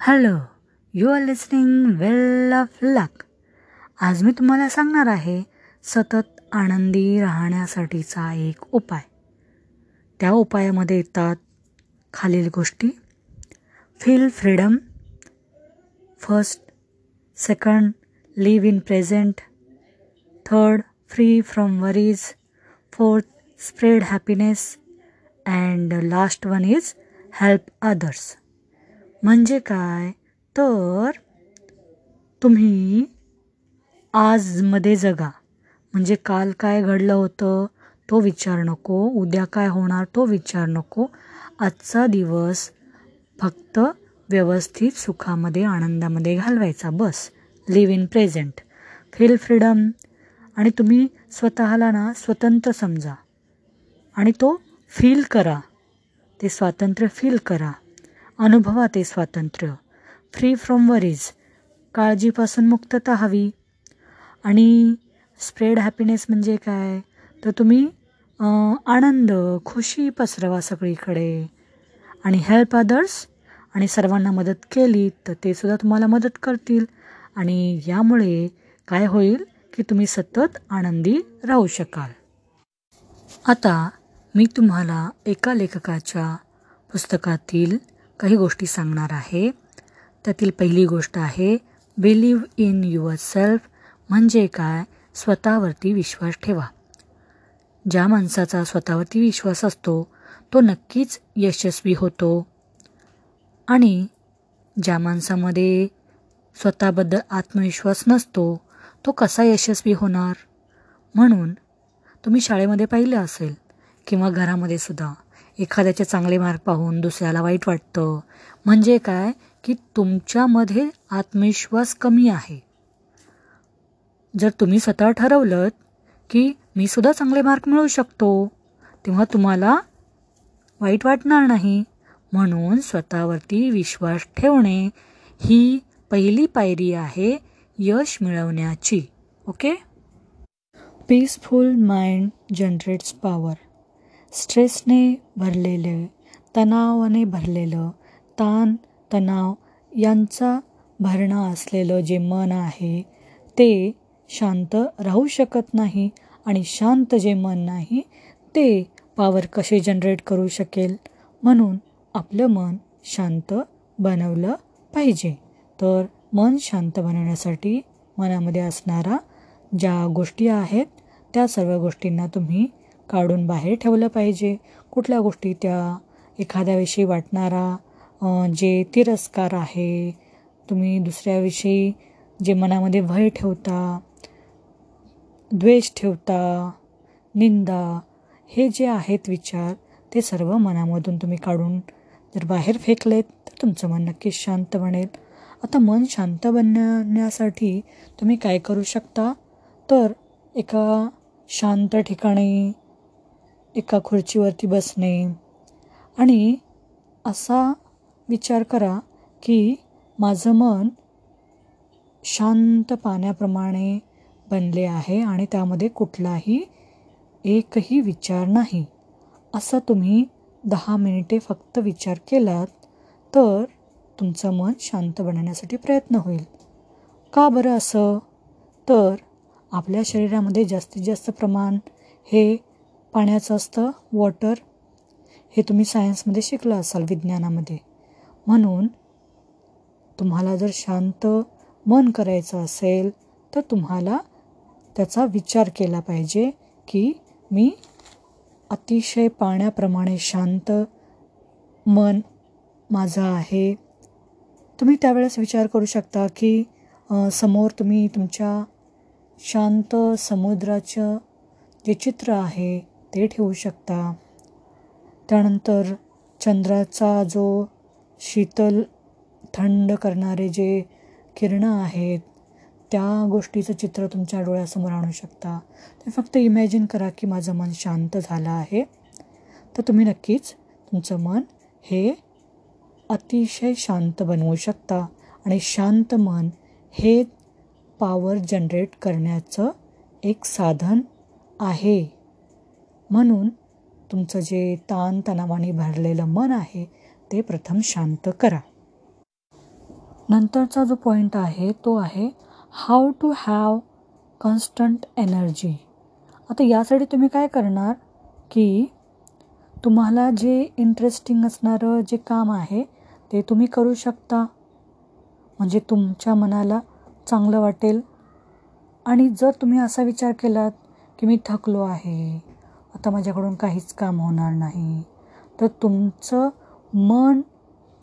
Hello you are listening well of luck आज मी तुम्हाला सांगणार आहे सतत आनंदी राहण्यासाठीचा एक उपाय. त्या उपायामध्ये येतात खालील गोष्टी. Feel freedom first second live in present third free from worries fourth spread happiness and last one is help others म्हणजे काय? तर तुम्ही आजमध्ये जगा. म्हणजे काल काय घडलं होतं तो विचार नको. उद्या काय होणार तो विचार नको. आजचा दिवस फक्त व्यवस्थित सुखामध्ये आनंदामध्ये घालवायचा. बस. Live in present feel freedom आणि तुम्ही स्वतःला ना स्वतंत्र समजा. आणि तो फील करा. ते स्वातंत्र्य फील करा. अनुभवा ते स्वातंत्र्य. फ्री फ्रॉम वरीज काळजीपासून मुक्तता हवी. आणि स्प्रेड हॅपीनेस म्हणजे काय? तर तुम्ही आनंद खुशी पसरवा सगळीकडे. आणि हेल्प अदर्स आणि सर्वांना मदत केली तर ते सुद्धा तुम्हाला मदत करतील. आणि यामुळे काय होईल की तुम्ही सतत आनंदी राहू शकाल. आता मी तुम्हाला एका लेखकाच्या पुस्तकातील काही गोष्टी सांगणार आहे. त्यातील पहिली गोष्ट आहे बिलीव्ह इन युअर सेल्फ म्हणजे काय? स्वतःवरती विश्वास ठेवा. ज्या माणसाचा स्वतःवरती विश्वास असतो तो नक्कीच यशस्वी होतो. आणि ज्या माणसामध्ये स्वतःबद्दल आत्मविश्वास नसतो तो कसा यशस्वी होणार? म्हणून तुम्ही शाळेमध्ये पाहिलं असेल किंवा घरामध्ये सुद्धा. एखाद्याचे चांगले मार्क पाहून दुसऱ्याला वाईट वाटतं. म्हणजे काय? की तुमच्यामध्ये आत्मविश्वास कमी आहे. जर तुम्ही स्वतः ठरवलं की मी सुद्धा चांगले मार्क मिळवू शकतो तेव्हा तुम्हाला वाईट वाटणार नाही. म्हणून स्वतःवरती विश्वास ठेवणे ही पहिली पायरी आहे यश मिळवण्याची. Okay? Peaceful mind generates power स्ट्रेसने भरलेले तणावाने भरलेलं ताण तणाव यांचा भरणा असलेलं जे मन आहे ते शांत राहू शकत नाही आणि शांत जे मन नाही ते पॉवर कसे जनरेट करू शकेल? म्हणून आपलं मन शांत बनवलं पाहिजे. तर मन शांत बनवण्यासाठी मनामध्ये असणारा ज्या गोष्टी आहेत त्या सर्व गोष्टींना तुम्ही काढून बाहेर ठेवलं पाहिजे. कुठल्या गोष्टी त्या एखाद्याविषयी वाटणारा जे तिरस्कार आहे तुम्ही दुसऱ्याविषयी जे मनामध्ये भय ठेवता द्वेष ठेवता निंदा हे जे आहेत विचार ते सर्व मनामधून तुम्ही काढून जर बाहेर फेकलेत तर तुमचं मन नक्कीच शांत बनेल. आता मन शांत बनण्यासाठी तुम्ही काय करू शकता? तर एका शांत ठिकाणी एका खुर्चीवरती बसणे. आणि असा विचार करा की माझं मन शांत पाण्याप्रमाणे बनले आहे आणि त्यामध्ये कुठलाही एकही विचार नाही. असं तुम्ही दहा मिनिटे फक्त विचार केलात तर तुमचं मन शांत बनवण्यासाठी प्रयत्न होईल. का बरं असं? तर आपल्या शरीरामध्ये जास्तीत जास्त प्रमाण हे पाण्याचं असतं वॉटर हे तुम्ही सायन्समध्ये शिकलं असाल विज्ञानामध्ये. म्हणून तुम्हाला जर शांत मन करायचं असेल तर तुम्हाला त्याचा विचार केला पाहिजे की मी अतिशय पाण्याप्रमाणे शांत मन माझं आहे. तुम्ही त्यावेळेस विचार करू शकता की समोर तुम्ही तुमच्या शांत समुद्राचं जे चित्र आहे ते ठेवू शकता. त्यानंतर चंद्राचा जो शीतल थंड करणारे जे किरणं आहेत त्या गोष्टीचं चित्र तुमच्या डोळ्यासमोर आणू शकता. ते फक्त इमॅजिन करा की माझं मन शांत झालं आहे. तर तुम्ही नक्कीच तुमचं मन हे अतिशय शांत बनवू शकता आणि शांत मन हे पॉवर जनरेट करण्याचं एक साधन आहे. म्हणून तुमचं जे ताणतणावाने भरलेलं मन आहे ते प्रथम शांत करा. नंतरचा जो पॉईंट आहे तो आहे how to have constant energy आता यासाठी तुम्ही काय करणार की तुम्हाला जे इंटरेस्टिंग असणारं जे काम आहे ते तुम्ही करू शकता. म्हणजे तुमच्या मनाला चांगलं वाटेल. आणि जर तुम्ही असा विचार केलात की मी थकलो आहे आता माझ्याकडून काहीच काम होणार नाही. तर तुमचं मन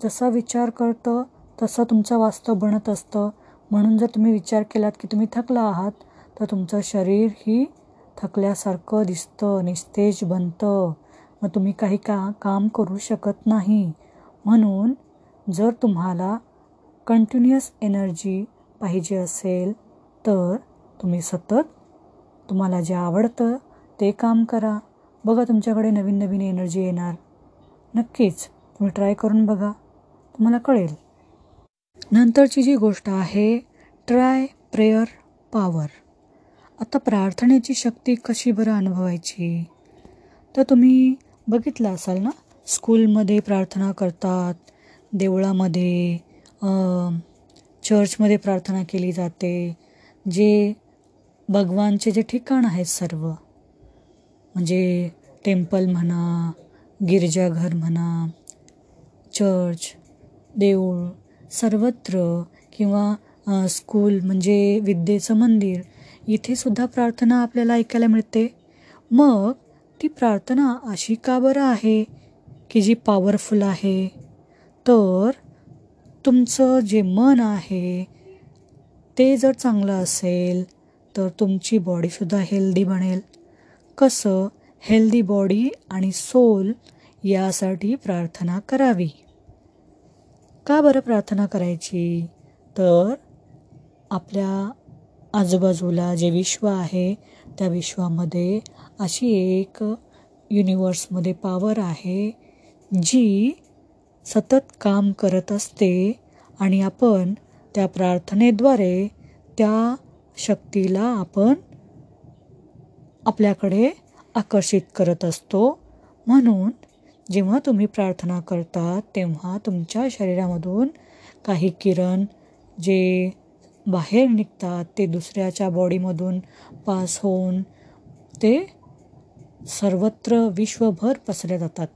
जसा विचार करतं तसं तुमचं वास्तव बनत असतं. म्हणून जर तुम्ही विचार केलात की तुम्ही थकला आहात तर तुमचं शरीर ही थकल्यासारखं दिसतं निस्तेज बनतं. मग तुम्ही काही का काम करू शकत नाही. म्हणून जर तुम्हाला कंटिन्युअस एनर्जी पाहिजे असेल तर तुम्ही सतत तुम्हाला जे आवडतं ते काम करा. बघा तुमच्याकडे नवीन नवीन एनर्जी येणार. नक्कीच तुम्ही ट्राय करून बघा. तुम्हाला कळेल. नंतरची जी गोष्ट आहे ट्राय प्रेयर पॉवर आता प्रार्थनेची शक्ती कशी बरं अनुभवायची? तर तुम्ही बघितलं असाल ना स्कूलमध्ये प्रार्थना करतात. देवळामध्ये चर्चमध्ये प्रार्थना केली जाते. जे भगवानचे जे ठिकाण आहेत सर्व. म्हणजे टेम्पल म्हणा गिरजाघर म्हणा चर्च देऊळ सर्वत्र किंवा स्कूल म्हणजे विद्येचं मंदिर इथे सुद्धा प्रार्थना आपल्याला ऐकायला मिळते. मग ती प्रार्थना अशी का बरं आहे की जी पॉवरफुल आहे? तर तुमचं जे मन आहे ते जर चांगलं असेल तर तुमची बॉडीसुद्धा हेल्दी बनेल. कसं हेल्दी बॉडी आणि सोल यासाठी प्रार्थना करावी? का बरं प्रार्थना करायची? तर आपल्या आजूबाजूला जे विश्व आहे त्या विश्वामध्ये अशी एक युनिवर्समध्ये पावर आहे जी सतत काम करत असते आणि आपण त्या प्रार्थनेद्वारे त्या शक्तीला आपण आपल्याकडे आकर्षित करत असतो. म्हणून जेव्हा तुम्ही प्रार्थना करता तेव्हा तुमच्या शरीरामधून काही किरण जे बाहेर निघतात ते दुसऱ्याच्या बॉडीमधून पास होऊन ते सर्वत्र विश्वभर पसरले जातात.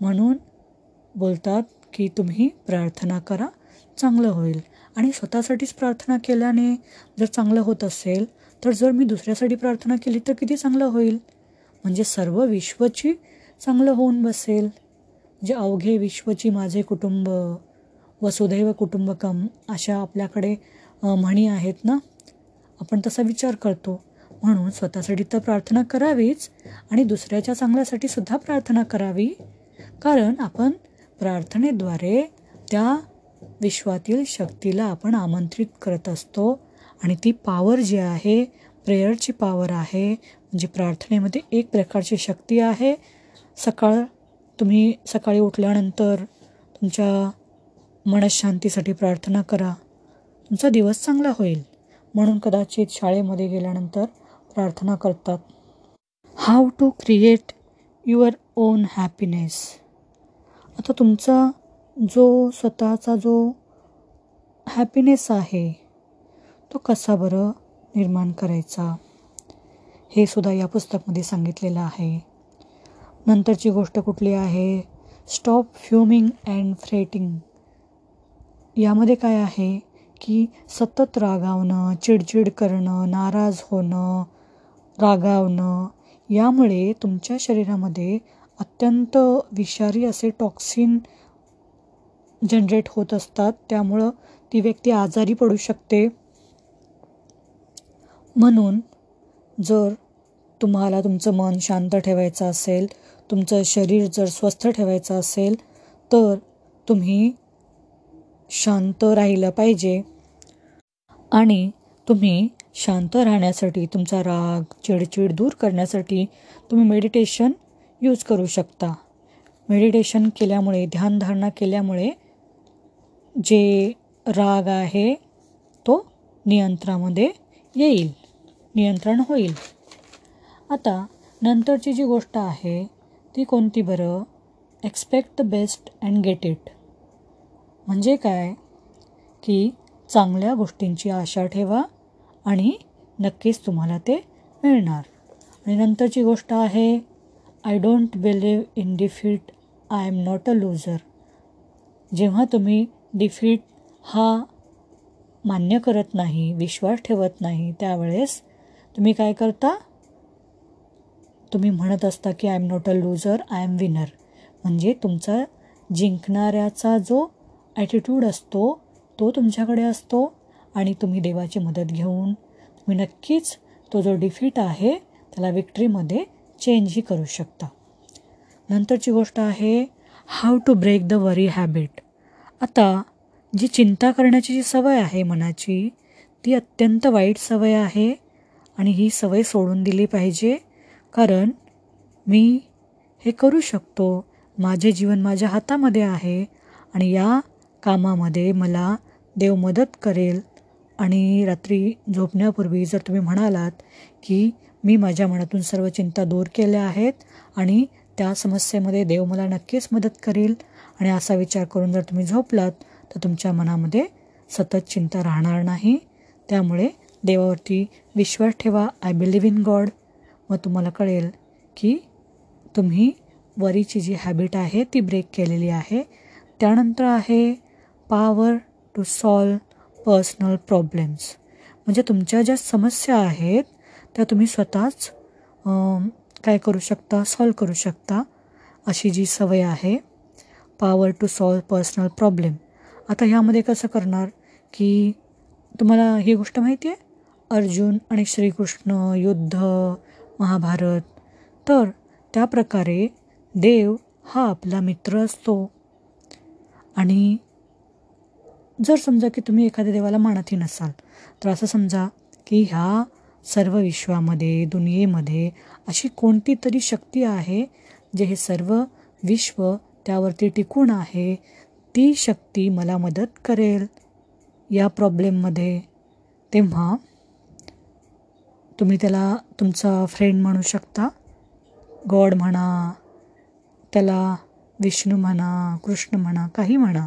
म्हणून बोलतात की तुम्ही प्रार्थना करा चांगलं होईल. आणि स्वतःसाठीच प्रार्थना केल्याने जर चांगलं होत असेल तर जर मी दुसऱ्यासाठी प्रार्थना केली तर किती चांगलं होईल? म्हणजे सर्व विश्वची चांगलं होऊन बसेल. म्हणजे अवघे विश्वची माझे कुटुंब वसुधैव कुटुंबकम अशा आपल्याकडे म्हणी आहेत ना? आपण तसा विचार करतो. म्हणून स्वतःसाठी तर प्रार्थना करावीच आणि दुसऱ्याच्या चांगल्यासाठी सुद्धा प्रार्थना करावी. कारण आपण प्रार्थनेद्वारे त्या विश्वातील शक्तीला आपण आमंत्रित करत असतो आणि ती पावर जी आहे प्रेयरची पावर आहे म्हणजे प्रार्थनेमध्ये एक प्रकारची शक्ती आहे. सकाळ तुम्ही सकाळी उठल्यानंतर तुमच्या मनशांतीसाठी प्रार्थना करा. तुमचा दिवस चांगला होईल. म्हणून कदाचित शाळेमध्ये गेल्यानंतर प्रार्थना करतात. How to create your own happiness आता तुमचा जो स्वतःचा जो हॅपीनेस आहे तो कसा बरं निर्माण करायचा? हे सुद्धा या पुस्तकमध्ये सांगितलेलं आहे. नंतरची गोष्ट कुठली आहे? स्टॉप फ्युमिंग अँड फ्रेटिंग यामध्ये काय आहे? की सतत रागावणं चिडचिड करणं नाराज होणं रागावणं यामुळे तुमच्या शरीरामध्ये अत्यंत विषारी असे टॉक्सिन जनरेट होत असतात. त्यामुळं ती व्यक्ती आजारी पडू शकते. म्हणून जर तुम्हाला तुमचं मन शांत ठेवायचं असेल तुमचं शरीर जर स्वस्थ ठेवायचं असेल तर तुम्ही शांत राहिलं पाहिजे. आणि तुम्ही शांत राहण्यासाठी तुमचा राग चिडचिड दूर करण्यासाठी तुम्ही मेडिटेशन यूज करू शकता. मेडिटेशन केल्यामुळे ध्यानधारणा केल्यामुळे जे राग आहे तो नियंत्रणामध्ये येईल. नियंत्रण होईल. आता नंतरची जी गोष्ट आहे ती कोणती बरं? Expect the best and get it म्हणजे काय? की चांगल्या गोष्टींची आशा ठेवा आणि नक्कीच तुम्हाला ते मिळणार. आणि नंतरची गोष्ट आहे I don't believe in defeat I am not a loser जेव्हा तुम्ही डिफीट हा मान्य करत नाही विश्वास ठेवत नाही. त्यावेळेस तुम्ही काय करता? तुम्ही म्हणत असता की I am not a loser I am winner म्हणजे तुमचा जिंकणाऱ्याचा जो ॲटिट्यूड असतो तो तुमच्याकडे असतो आणि तुम्ही देवाची मदत घेऊन तुम्ही नक्कीच तो जो डिफीट आहे त्याला विक्ट्रीमध्ये चेंजही करू शकता. नंतरची गोष्ट आहे how to break the worry habit आता जी चिंता करण्याची जी सवय आहे मनाची ती अत्यंत वाईट सवय आहे आणि ही सवय सोडून दिली पाहिजे. कारण मी हे करू शकतो. माझे जीवन माझ्या हातामध्ये आहे आणि या कामामध्ये मला देव मदत करेल. आणि रात्री झोपण्यापूर्वी जर तुम्ही म्हणालात की मी माझ्या मनातून सर्व चिंता दूर केल्या आहेत आणि त्या समस्येमध्ये देव मला नक्कीच मदत करेल. आणि असा विचार करून जर तुम्ही झोपलात तर तुमच्या मनामध्ये सतत चिंता राहणार नाही. त्यामुळे देवावरती विश्वास ठेवा. आय बिलीव्ह इन गॉड मग तुम्हाला कळेल की तुम्ही वरीची जी हॅबिट आहे ती ब्रेक केलेली आहे. त्यानंतर आहे power to solve personal problems म्हणजे तुमच्या ज्या समस्या आहेत त्या तुम्ही स्वतःच काय करू शकता? सॉल्व करू शकता. अशी जी सवय आहे power to solve personal problem आता ह्यामध्ये कसं करणार की तुम्हाला ही गोष्ट माहिती आहे? अर्जुन आणि श्रीकृष्ण युद्ध महाभारत. तर त्या प्रकारे देव हा आपला मित्र असतो. आणि जर समजा की तुम्ही एखाद्या देवाला मानतही नसाल तर असं समजा की ह्या सर्व विश्वामध्ये दुनियेमध्ये अशी कोणती तरी शक्ती आहे जे हे सर्व विश्व त्यावरती टिकून आहे ती शक्ती मला मदत करेल या प्रॉब्लेममध्ये तेव्हा तुम्ही त्याला तुमचा फ्रेंड म्हणू शकता. गॉड म्हणा त्याला विष्णू म्हणा कृष्ण म्हणा काही म्हणा.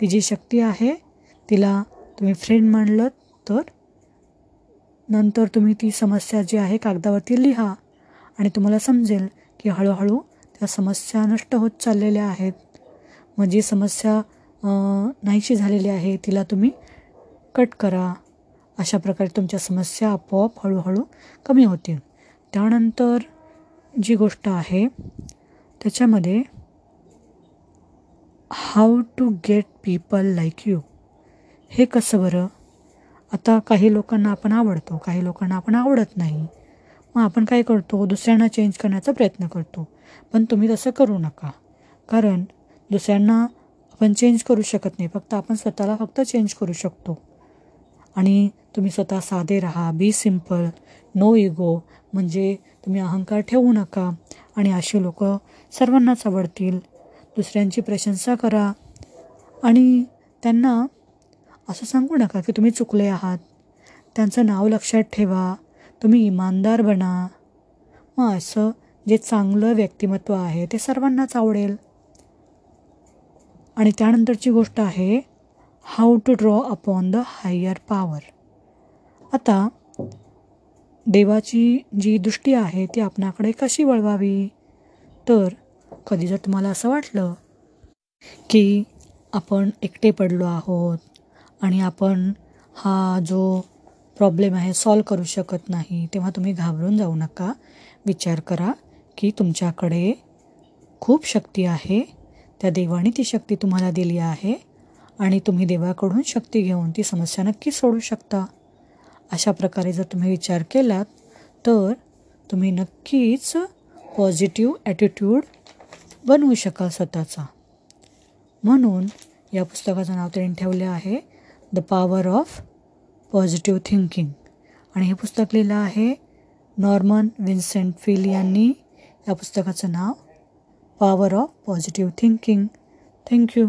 ती जी शक्ती आहे तिला तुम्ही फ्रेंड म्हणलं तर नंतर तुम्ही ती समस्या जी आहे कागदावरती लिहा आणि तुम्हाला समजेल की हळूहळू त्या समस्या नष्ट होत चाललेल्या आहेत. मग जी समस्या नाहीशी झालेली आहे तिला तुम्ही कट करा. अशा प्रकारे तुमच्या समस्या आपोआप हळूहळू कमी होतील. त्यानंतर जी गोष्ट आहे त्याच्यामध्ये how to get people like you हे कसं बरं? आता काही लोकांना आपण आवडतो काही लोकांना आपण आवडत नाही. मग आपण काय करतो? दुसऱ्यांना चेंज करण्याचा प्रयत्न करतो. पण तुम्ही तसं करू नका. कारण दुसऱ्यांना आपण चेंज करू शकत नाही. फक्त आपण स्वतःला फक्त चेंज करू शकतो. आणि तुम्ही स्वतः साधे राहा. बी सिंपल नो इगो म्हणजे तुम्ही अहंकार ठेवू नका. आणि अशी लोक सर्वांनाच आवडतील. दुसऱ्यांची प्रशंसा करा. आणि त्यांना असं सांगू नका की तुम्ही चुकले आहात. त्यांचं नाव लक्षात ठेवा. तुम्ही इमानदार बना. मग असं जे चांगलं व्यक्तिमत्व आहे ते सर्वांनाच आवडेल. आणि त्यानंतरची गोष्ट आहे how to draw upon the higher power आता देवाची जी दृष्टी आहे ती आपणाकडे कशी वळवावी? तर कधी जर तुम्हाला असं वाटलं की आपण एकटे पडलो आहोत आणि आपण हा जो प्रॉब्लेम आहे सॉल्व करू शकत नाही तेव्हा तुम्ही घाबरून जाऊ नका. विचार करा की तुमच्याकडे खूप शक्ती आहे. त्या देवाने ती शक्ती तुम्हाला दिली आहे आणि तुम्ही देवाकडून शक्ती घेऊन ती समस्या नक्की सोडू शकता. अशा प्रकारे जर तुम्ही विचार केलात तर तुम्ही नक्कीच पॉझिटिव्ह ॲटिट्यूड बनवू शकाल स्वतःचा. म्हणून या पुस्तकाचं नाव त्यांनी ठेवलं आहे. The power of positive thinking आणि हे पुस्तक लिहिलं आहे नॉर्मन विन्सेंट फिल यांनी. या पुस्तकाचं नाव power of positive thinking thank you